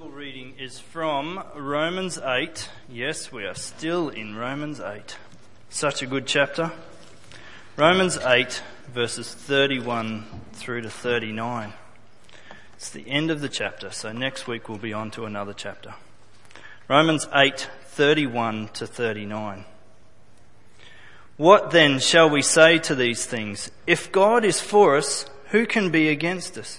Bible reading is from Romans 8. Yes, we are still in Romans 8. Such a good chapter. Romans 8, verses 31 through to 39. It's the end of the chapter, so next week we'll be on to another chapter. Romans 8, 31 to 39. What then shall we say to these things? If God is for us, who can be against us?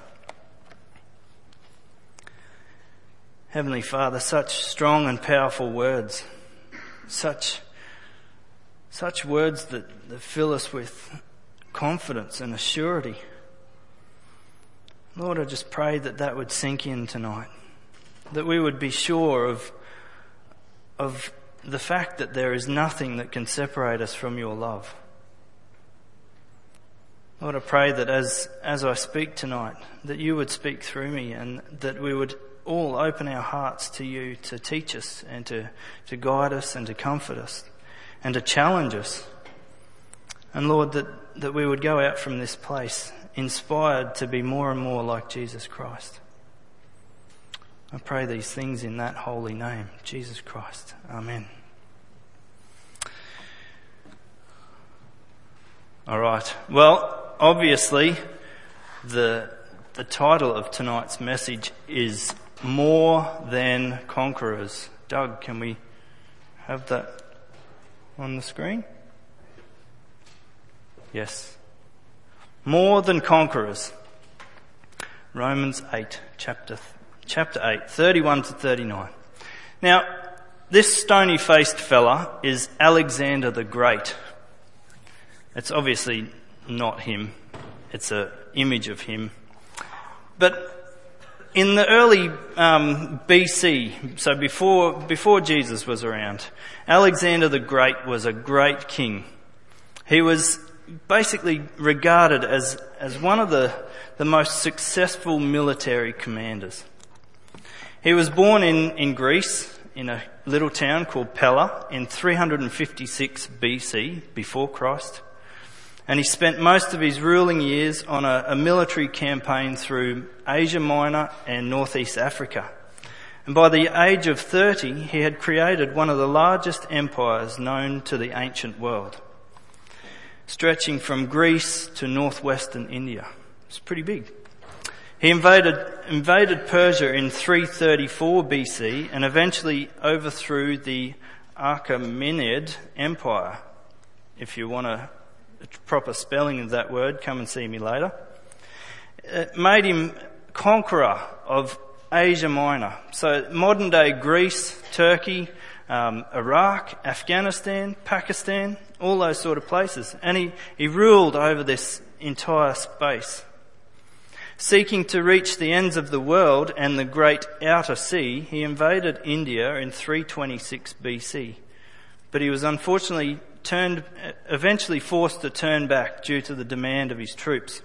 Heavenly Father, such strong and powerful words, such, such words that, that fill us with confidence and assurity. Lord, I just pray that that would sink in tonight, that we would be sure of, of the fact that there is nothing that can separate us from your love. Lord, I pray that as, as I speak tonight, that you would speak through me and that we would all open our hearts to you to teach us and to, to guide us and to comfort us and to challenge us. And Lord, that, that we would go out from this place inspired to be more and more like Jesus Christ. I pray these things in that holy name, Jesus Christ. Amen. All right. Well, obviously, the the title of tonight's message is more than conquerors. Doug, can we have that on the screen? Yes. More than conquerors. Romans 8, chapter, chapter 8, 31 to 39. Now, this stony faced fella is Alexander the Great. It's obviously not him. It's an image of him. But in the early um, BC, so before, before Jesus was around, Alexander the Great was a great king. He was basically regarded as, as one of the, the most successful military commanders. He was born in, in Greece, in a little town called Pella, in 356 BC, before Christ and he spent most of his ruling years on a, a, military campaign through Asia Minor and Northeast Africa. And by the age of 30, he had created one of the largest empires known to the ancient world, stretching from Greece to northwestern India. It's pretty big. He invaded, invaded Persia in 334 BC and eventually overthrew the Achaemenid Empire. If you want to proper spelling of that word, come and see me later. It made him conqueror of Asia Minor. So modern day Greece, Turkey, um, Iraq, Afghanistan, Pakistan, all those sort of places. And he, he ruled over this entire space. Seeking to reach the ends of the world and the great outer sea, he invaded India in 326 BC. But he was unfortunately turned, eventually forced to turn back due to the demand of his troops.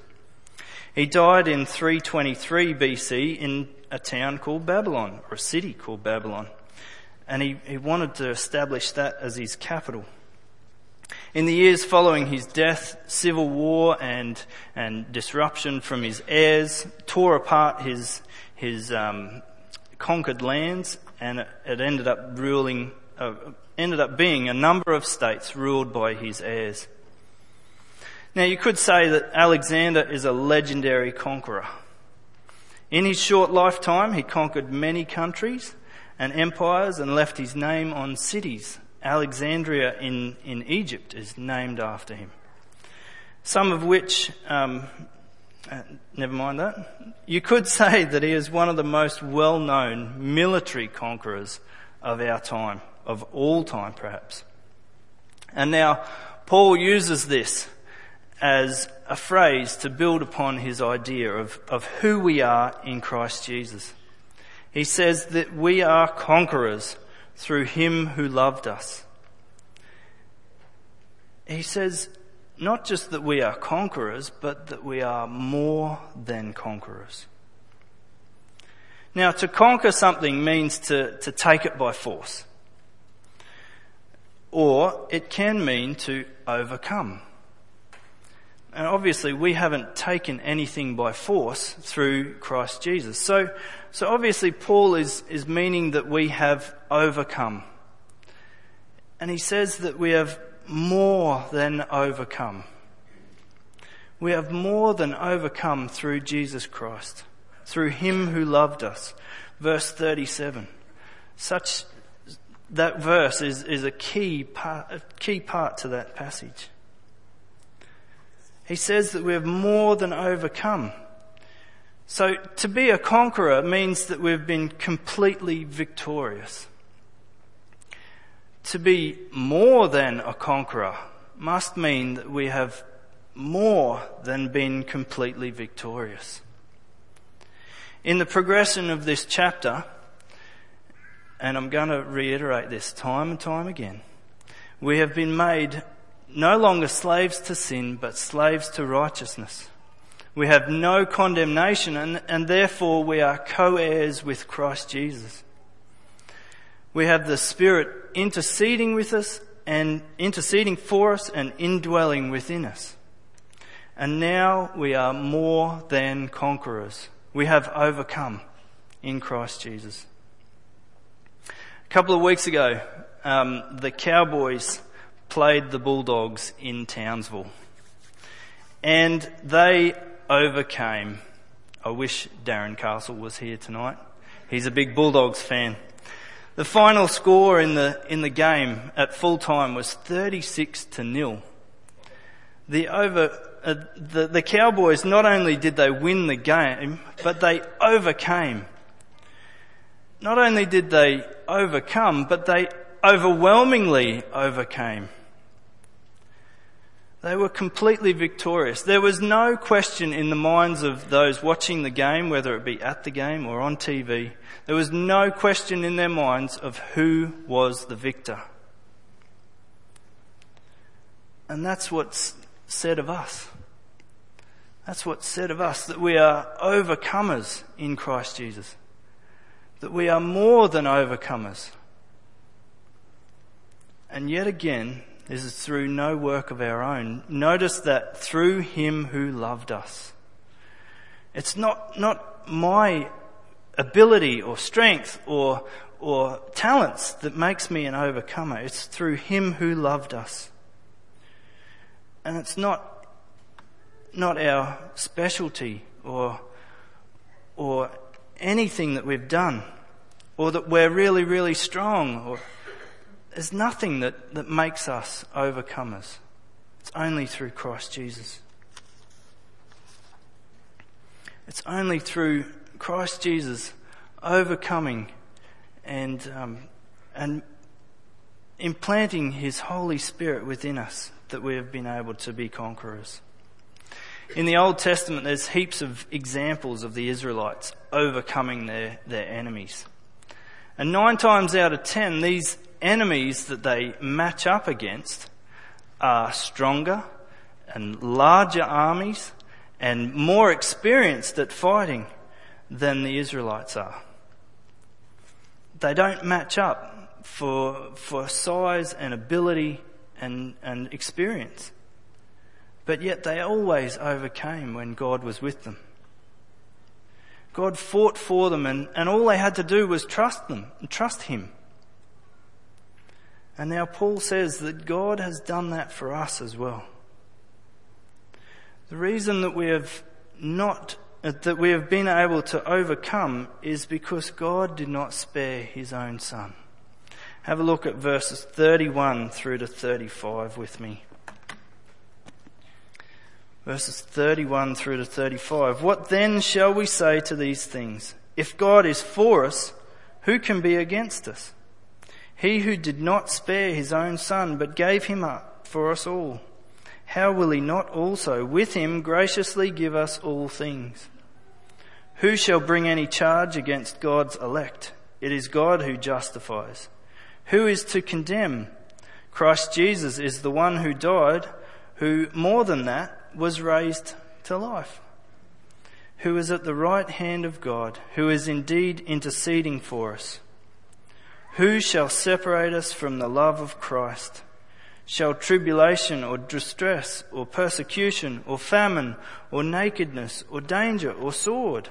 He died in 323 BC in a town called Babylon, or a city called Babylon. And he, he wanted to establish that as his capital. In the years following his death, civil war and, and disruption from his heirs tore apart his, his um, conquered lands and it, it ended up ruling, uh, ended up being a number of states ruled by his heirs. Now you could say that Alexander is a legendary conqueror. In his short lifetime, he conquered many countries and empires and left his name on cities Alexandria in, in Egypt is named after him. Some of which, um, uh, never mind that. You could say that he is one of the most well known military conquerors of our time, of all time perhaps. And now, Paul uses this as a phrase to build upon his idea of, of who we are in Christ Jesus. He says that we are conquerors through him who loved us. He says not just that we are conquerors, but that we are more than conquerors. Now, to conquer something means to, to take it by force. Or it can mean to overcome. And obviously we haven't taken anything by force through Christ Jesus. So, so obviously Paul is, is meaning that we have overcome. And he says that we have more than overcome. We have more than overcome through Jesus Christ, through him who loved us. Verse 37. Such, that verse is, is a key part, a key part to that passage. He says that we have more than overcome. So to be a conqueror means that we've been completely victorious. To be more than a conqueror must mean that we have more than been completely victorious. In the progression of this chapter, and I'm going to reiterate this time and time again, we have been made no longer slaves to sin, but slaves to righteousness. We have no condemnation and, and therefore we are co-heirs with Christ Jesus. We have the Spirit interceding with us and interceding for us and indwelling within us. And now we are more than conquerors. We have overcome in Christ Jesus. A couple of weeks ago, um, the Cowboys played the Bulldogs in Townsville. And they overcame. I wish Darren Castle was here tonight. He's a big Bulldogs fan. The final score in the, in the game at full time was 36 to nil. The over, uh, the, the Cowboys not only did they win the game, but they overcame. Not only did they overcome, but they overwhelmingly overcame. They were completely victorious. There was no question in the minds of those watching the game, whether it be at the game or on TV, there was no question in their minds of who was the victor. And that's what's said of us. That's what's said of us, that we are overcomers in Christ Jesus. That we are more than overcomers. And yet again, this is through no work of our own. Notice that through him who loved us. It's not, not my ability or strength or, or talents that makes me an overcomer. It's through him who loved us. And it's not, not our specialty or, or anything that we've done or that we're really, really strong or there's nothing that, that makes us overcomers. It's only through Christ Jesus. It's only through Christ Jesus overcoming and, um, and implanting His Holy Spirit within us that we have been able to be conquerors. In the Old Testament, there's heaps of examples of the Israelites overcoming their, their enemies. And nine times out of ten, these enemies that they match up against are stronger and larger armies and more experienced at fighting than the Israelites are. They don't match up for, for size and ability and, and experience. But yet they always overcame when God was with them. God fought for them and, and all they had to do was trust them, and trust Him. And now Paul says that God has done that for us as well. The reason that we have not, that we have been able to overcome is because God did not spare His own Son. Have a look at verses 31 through to 35 with me. Verses 31 through to 35. What then shall we say to these things? If God is for us, who can be against us? He who did not spare his own son, but gave him up for us all, how will he not also with him graciously give us all things? Who shall bring any charge against God's elect? It is God who justifies. Who is to condemn? Christ Jesus is the one who died, who more than that was raised to life, who is at the right hand of God, who is indeed interceding for us. Who shall separate us from the love of Christ? Shall tribulation or distress or persecution or famine or nakedness or danger or sword?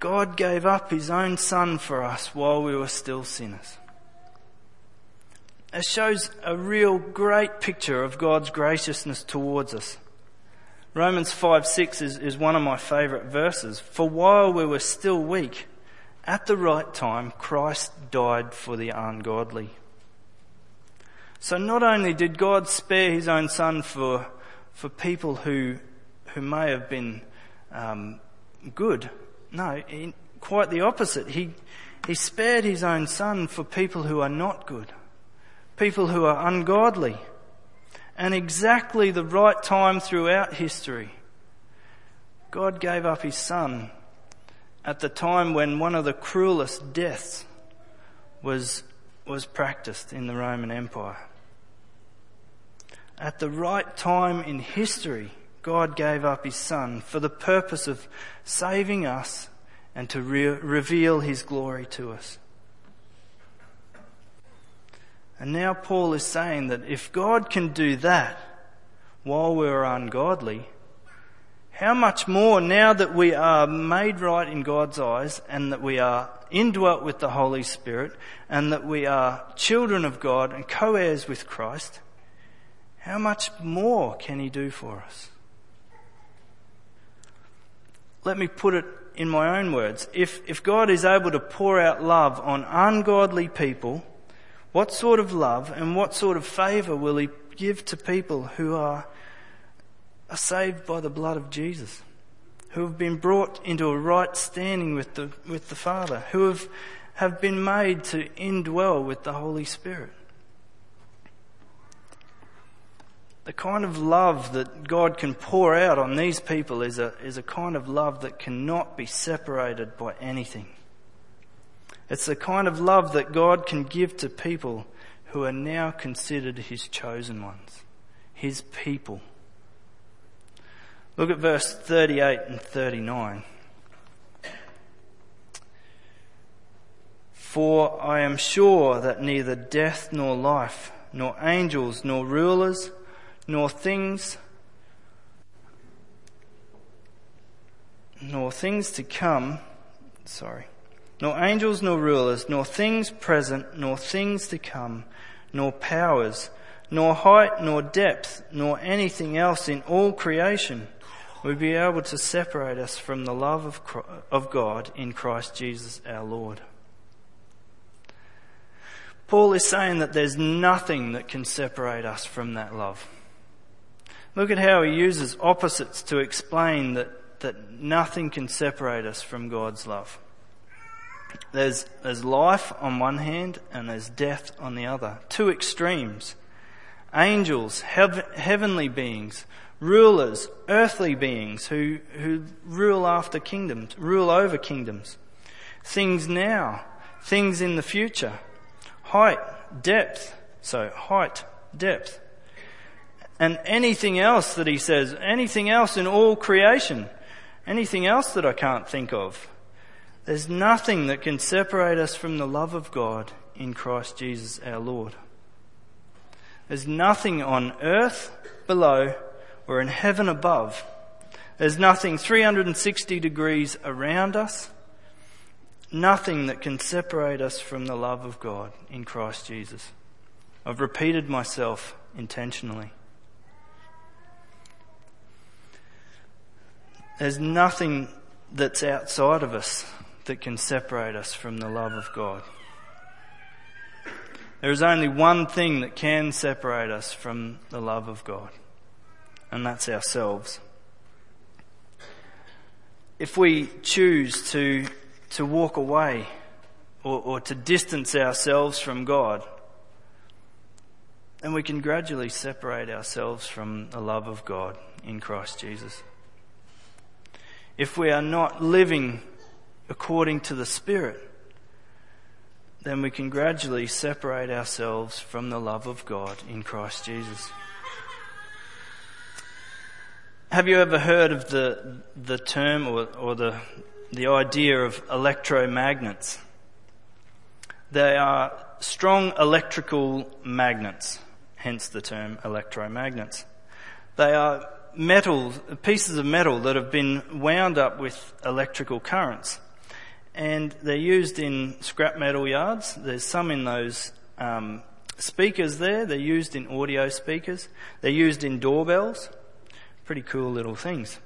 God gave up his own son for us while we were still sinners. It shows a real great picture of God's graciousness towards us. Romans 5 6 is, is one of my favourite verses. For while we were still weak, at the right time, Christ died for the ungodly. So not only did God spare his own son for, for people who, who may have been um, good, no, quite the opposite. He, he spared his own son for people who are not good, people who are ungodly. And exactly the right time throughout history, God gave up his son at the time when one of the cruelest deaths was, was practiced in the Roman Empire. At the right time in history, God gave up his son for the purpose of saving us and to re- reveal his glory to us. And now Paul is saying that if God can do that while we're ungodly, how much more now that we are made right in God's eyes and that we are indwelt with the Holy Spirit and that we are children of God and co-heirs with Christ, how much more can He do for us? let me put it in my own words. If, if God is able to pour out love on ungodly people, what sort of love and what sort of favour will He give to people who are, are saved by the blood of Jesus? Who have been brought into a right standing with the, with the Father? Who have, have been made to indwell with the Holy Spirit? the kind of love that God can pour out on these people is a, is a kind of love that cannot be separated by anything. It's the kind of love that God can give to people who are now considered His chosen ones, His people. Look at verse 38 and 39. For I am sure that neither death nor life, nor angels, nor rulers, nor things nor things to come sorry nor angels nor rulers nor things present nor things to come nor powers nor height nor depth nor anything else in all creation will be able to separate us from the love of, of God in Christ Jesus our Lord. Paul is saying that there's nothing that can separate us from that love. Look at how he uses opposites to explain that, that nothing can separate us from God's love. There's, there's life on one hand and there's death on the other. Two extremes. Angels, hev- heavenly beings, rulers, earthly beings who, who rule after kingdoms, rule over kingdoms. Things now, things in the future. Height, depth. So height, depth and anything else that he says, anything else in all creation, anything else that I can't think of. There's nothing that can separate us from the love of God in Christ Jesus our Lord. There's nothing on earth below or in heaven above. There's nothing 360 degrees around us. Nothing that can separate us from the love of God in Christ Jesus. I've repeated myself intentionally. There's nothing that's outside of us that can separate us from the love of God. There is only one thing that can separate us from the love of God, and that's ourselves. If we choose to, to walk away or, or to distance ourselves from God, then we can gradually separate ourselves from the love of God in Christ Jesus. If we are not living according to the Spirit, then we can gradually separate ourselves from the love of God in Christ Jesus. Have you ever heard of the, the term or, or the, the idea of electromagnets? They are strong electrical magnets, hence the term electromagnets. They are metal, pieces of metal that have been wound up with electrical currents. And they're used in scrap metal yards. There's some in those um, speakers there. They're used in audio speakers. They're used in doorbells. Pretty cool little things.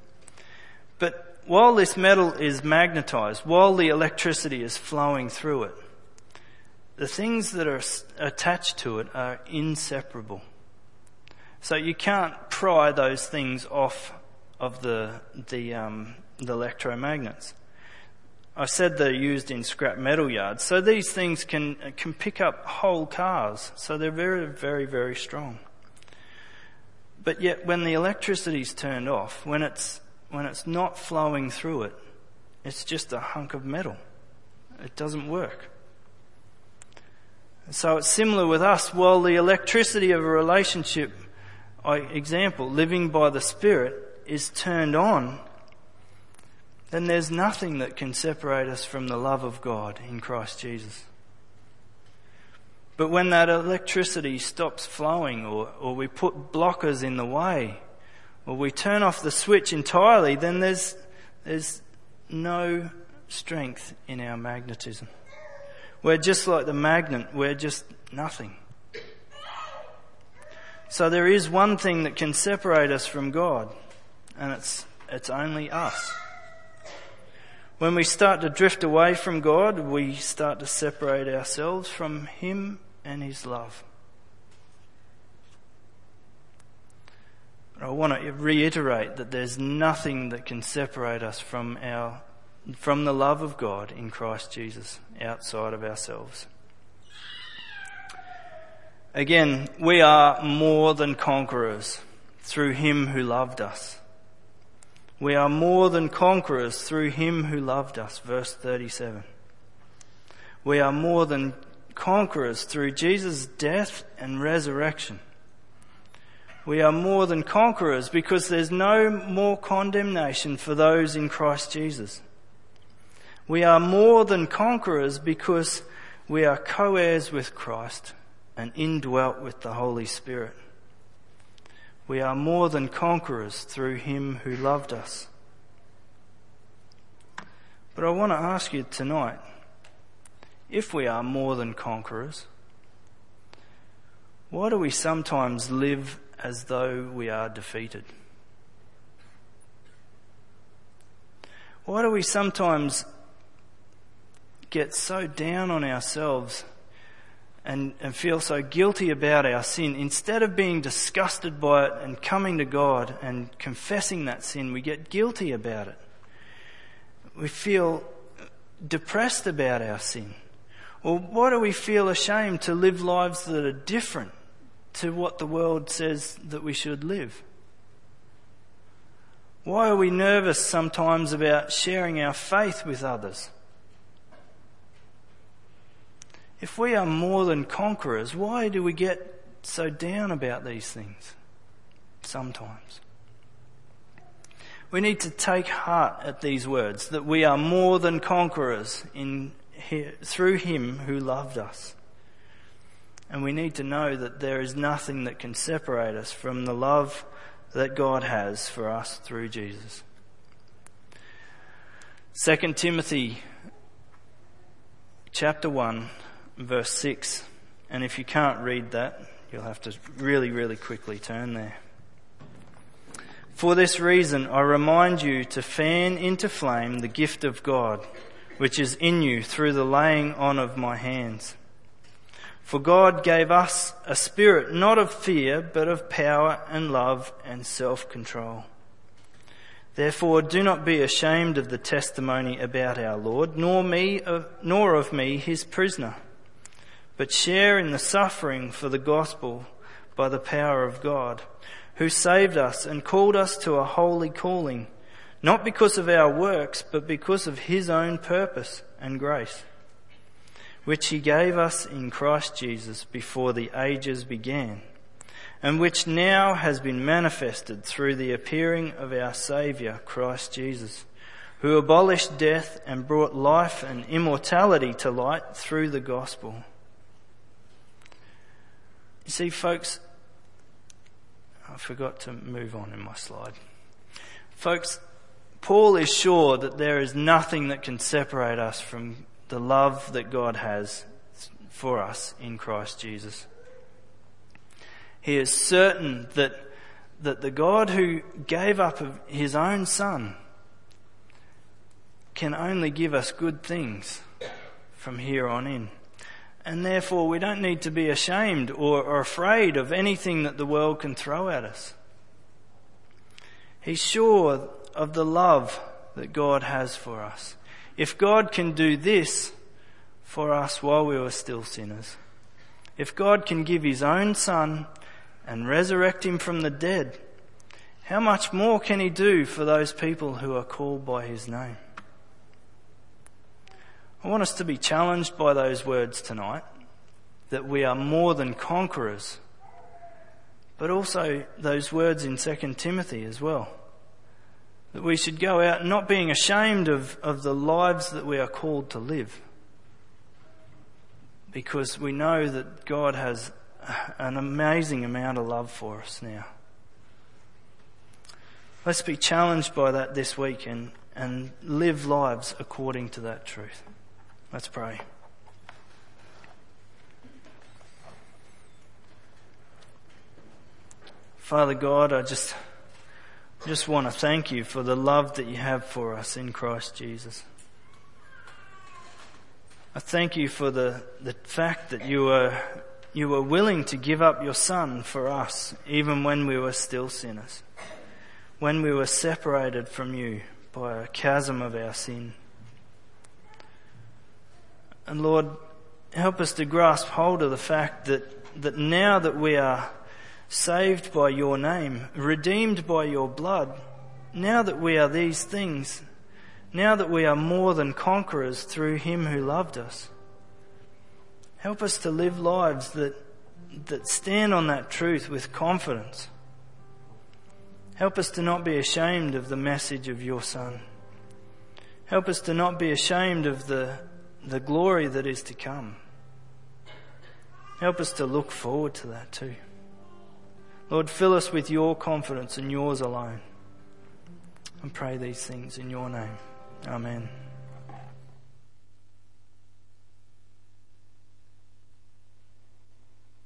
But while this metal is magnetized, while the electricity is flowing through it, the things that are attached to it are inseparable. So you can't pry those things off of the, the, um, the electromagnets. I said they're used in scrap metal yards. So these things can, can pick up whole cars. So they're very, very, very strong. But yet when the electricity's turned off, when it's, when it's not flowing through it, it's just a hunk of metal. It doesn't work. So it's similar with us. While the electricity of a relationship example, living by the Spirit, is turned on, then there's nothing that can separate us from the love of God in Christ Jesus. But when that electricity stops flowing, or, or we put blockers in the way, or we turn off the switch entirely, then there's, there's no strength in our magnetism. We're just like the magnet, we're just nothing. So there is one thing that can separate us from God, and it's, it's only us. When we start to drift away from God, we start to separate ourselves from Him and His love. I want to reiterate that there's nothing that can separate us from our, from the love of God in Christ Jesus outside of ourselves. Again, we are more than conquerors through him who loved us. We are more than conquerors through him who loved us. Verse 37. We are more than conquerors through Jesus' death and resurrection. We are more than conquerors because there's no more condemnation for those in Christ Jesus. We are more than conquerors because we are co-heirs with Christ and indwelt with the Holy Spirit. We are more than conquerors through him who loved us. But I want to ask you tonight, if we are more than conquerors, why do we sometimes live as though we are defeated? Why do we sometimes get so down on ourselves and, and feel so guilty about our sin, instead of being disgusted by it and coming to God and confessing that sin, we get guilty about it. We feel depressed about our sin. Or why do we feel ashamed to live lives that are different to what the world says that we should live? Why are we nervous sometimes about sharing our faith with others? If we are more than conquerors, why do we get so down about these things? Sometimes. We need to take heart at these words that we are more than conquerors in, through Him who loved us. And we need to know that there is nothing that can separate us from the love that God has for us through Jesus. 2 Timothy chapter 1 verse 6. And if you can't read that, you'll have to really, really quickly turn there. For this reason, I remind you to fan into flame the gift of God, which is in you through the laying on of my hands. For God gave us a spirit not of fear, but of power and love and self-control. Therefore, do not be ashamed of the testimony about our Lord, nor me, nor of me, his prisoner, but share in the suffering for the gospel by the power of God who saved us and called us to a holy calling, not because of our works, but because of his own purpose and grace, which he gave us in Christ Jesus before the ages began, and which now has been manifested through the appearing of our Saviour, Christ Jesus, who abolished death and brought life and immortality to light through the gospel. You see, folks, I forgot to move on in my slide. Folks, Paul is sure that there is nothing that can separate us from the love that God has for us in Christ Jesus. He is certain that, that the God who gave up his own son can only give us good things from here on in and therefore we don't need to be ashamed or, or afraid of anything that the world can throw at us. He's sure of the love that God has for us. If God can do this for us while we were still sinners, if God can give His own Son and resurrect Him from the dead, how much more can He do for those people who are called by His name? I want us to be challenged by those words tonight that we are more than conquerors, but also those words in 2 Timothy as well. That we should go out not being ashamed of, of the lives that we are called to live, because we know that God has an amazing amount of love for us now. Let's be challenged by that this week and, and live lives according to that truth. Let's pray. Father God, I just, just want to thank you for the love that you have for us in Christ Jesus. I thank you for the, the fact that you were, you were willing to give up your son for us, even when we were still sinners, when we were separated from you by a chasm of our sin. And Lord, help us to grasp hold of the fact that, that now that we are saved by your name, redeemed by your blood, now that we are these things, now that we are more than conquerors through him who loved us, help us to live lives that, that stand on that truth with confidence. Help us to not be ashamed of the message of your Son. Help us to not be ashamed of the the glory that is to come. Help us to look forward to that too. Lord, fill us with your confidence and yours alone. And pray these things in your name. Amen.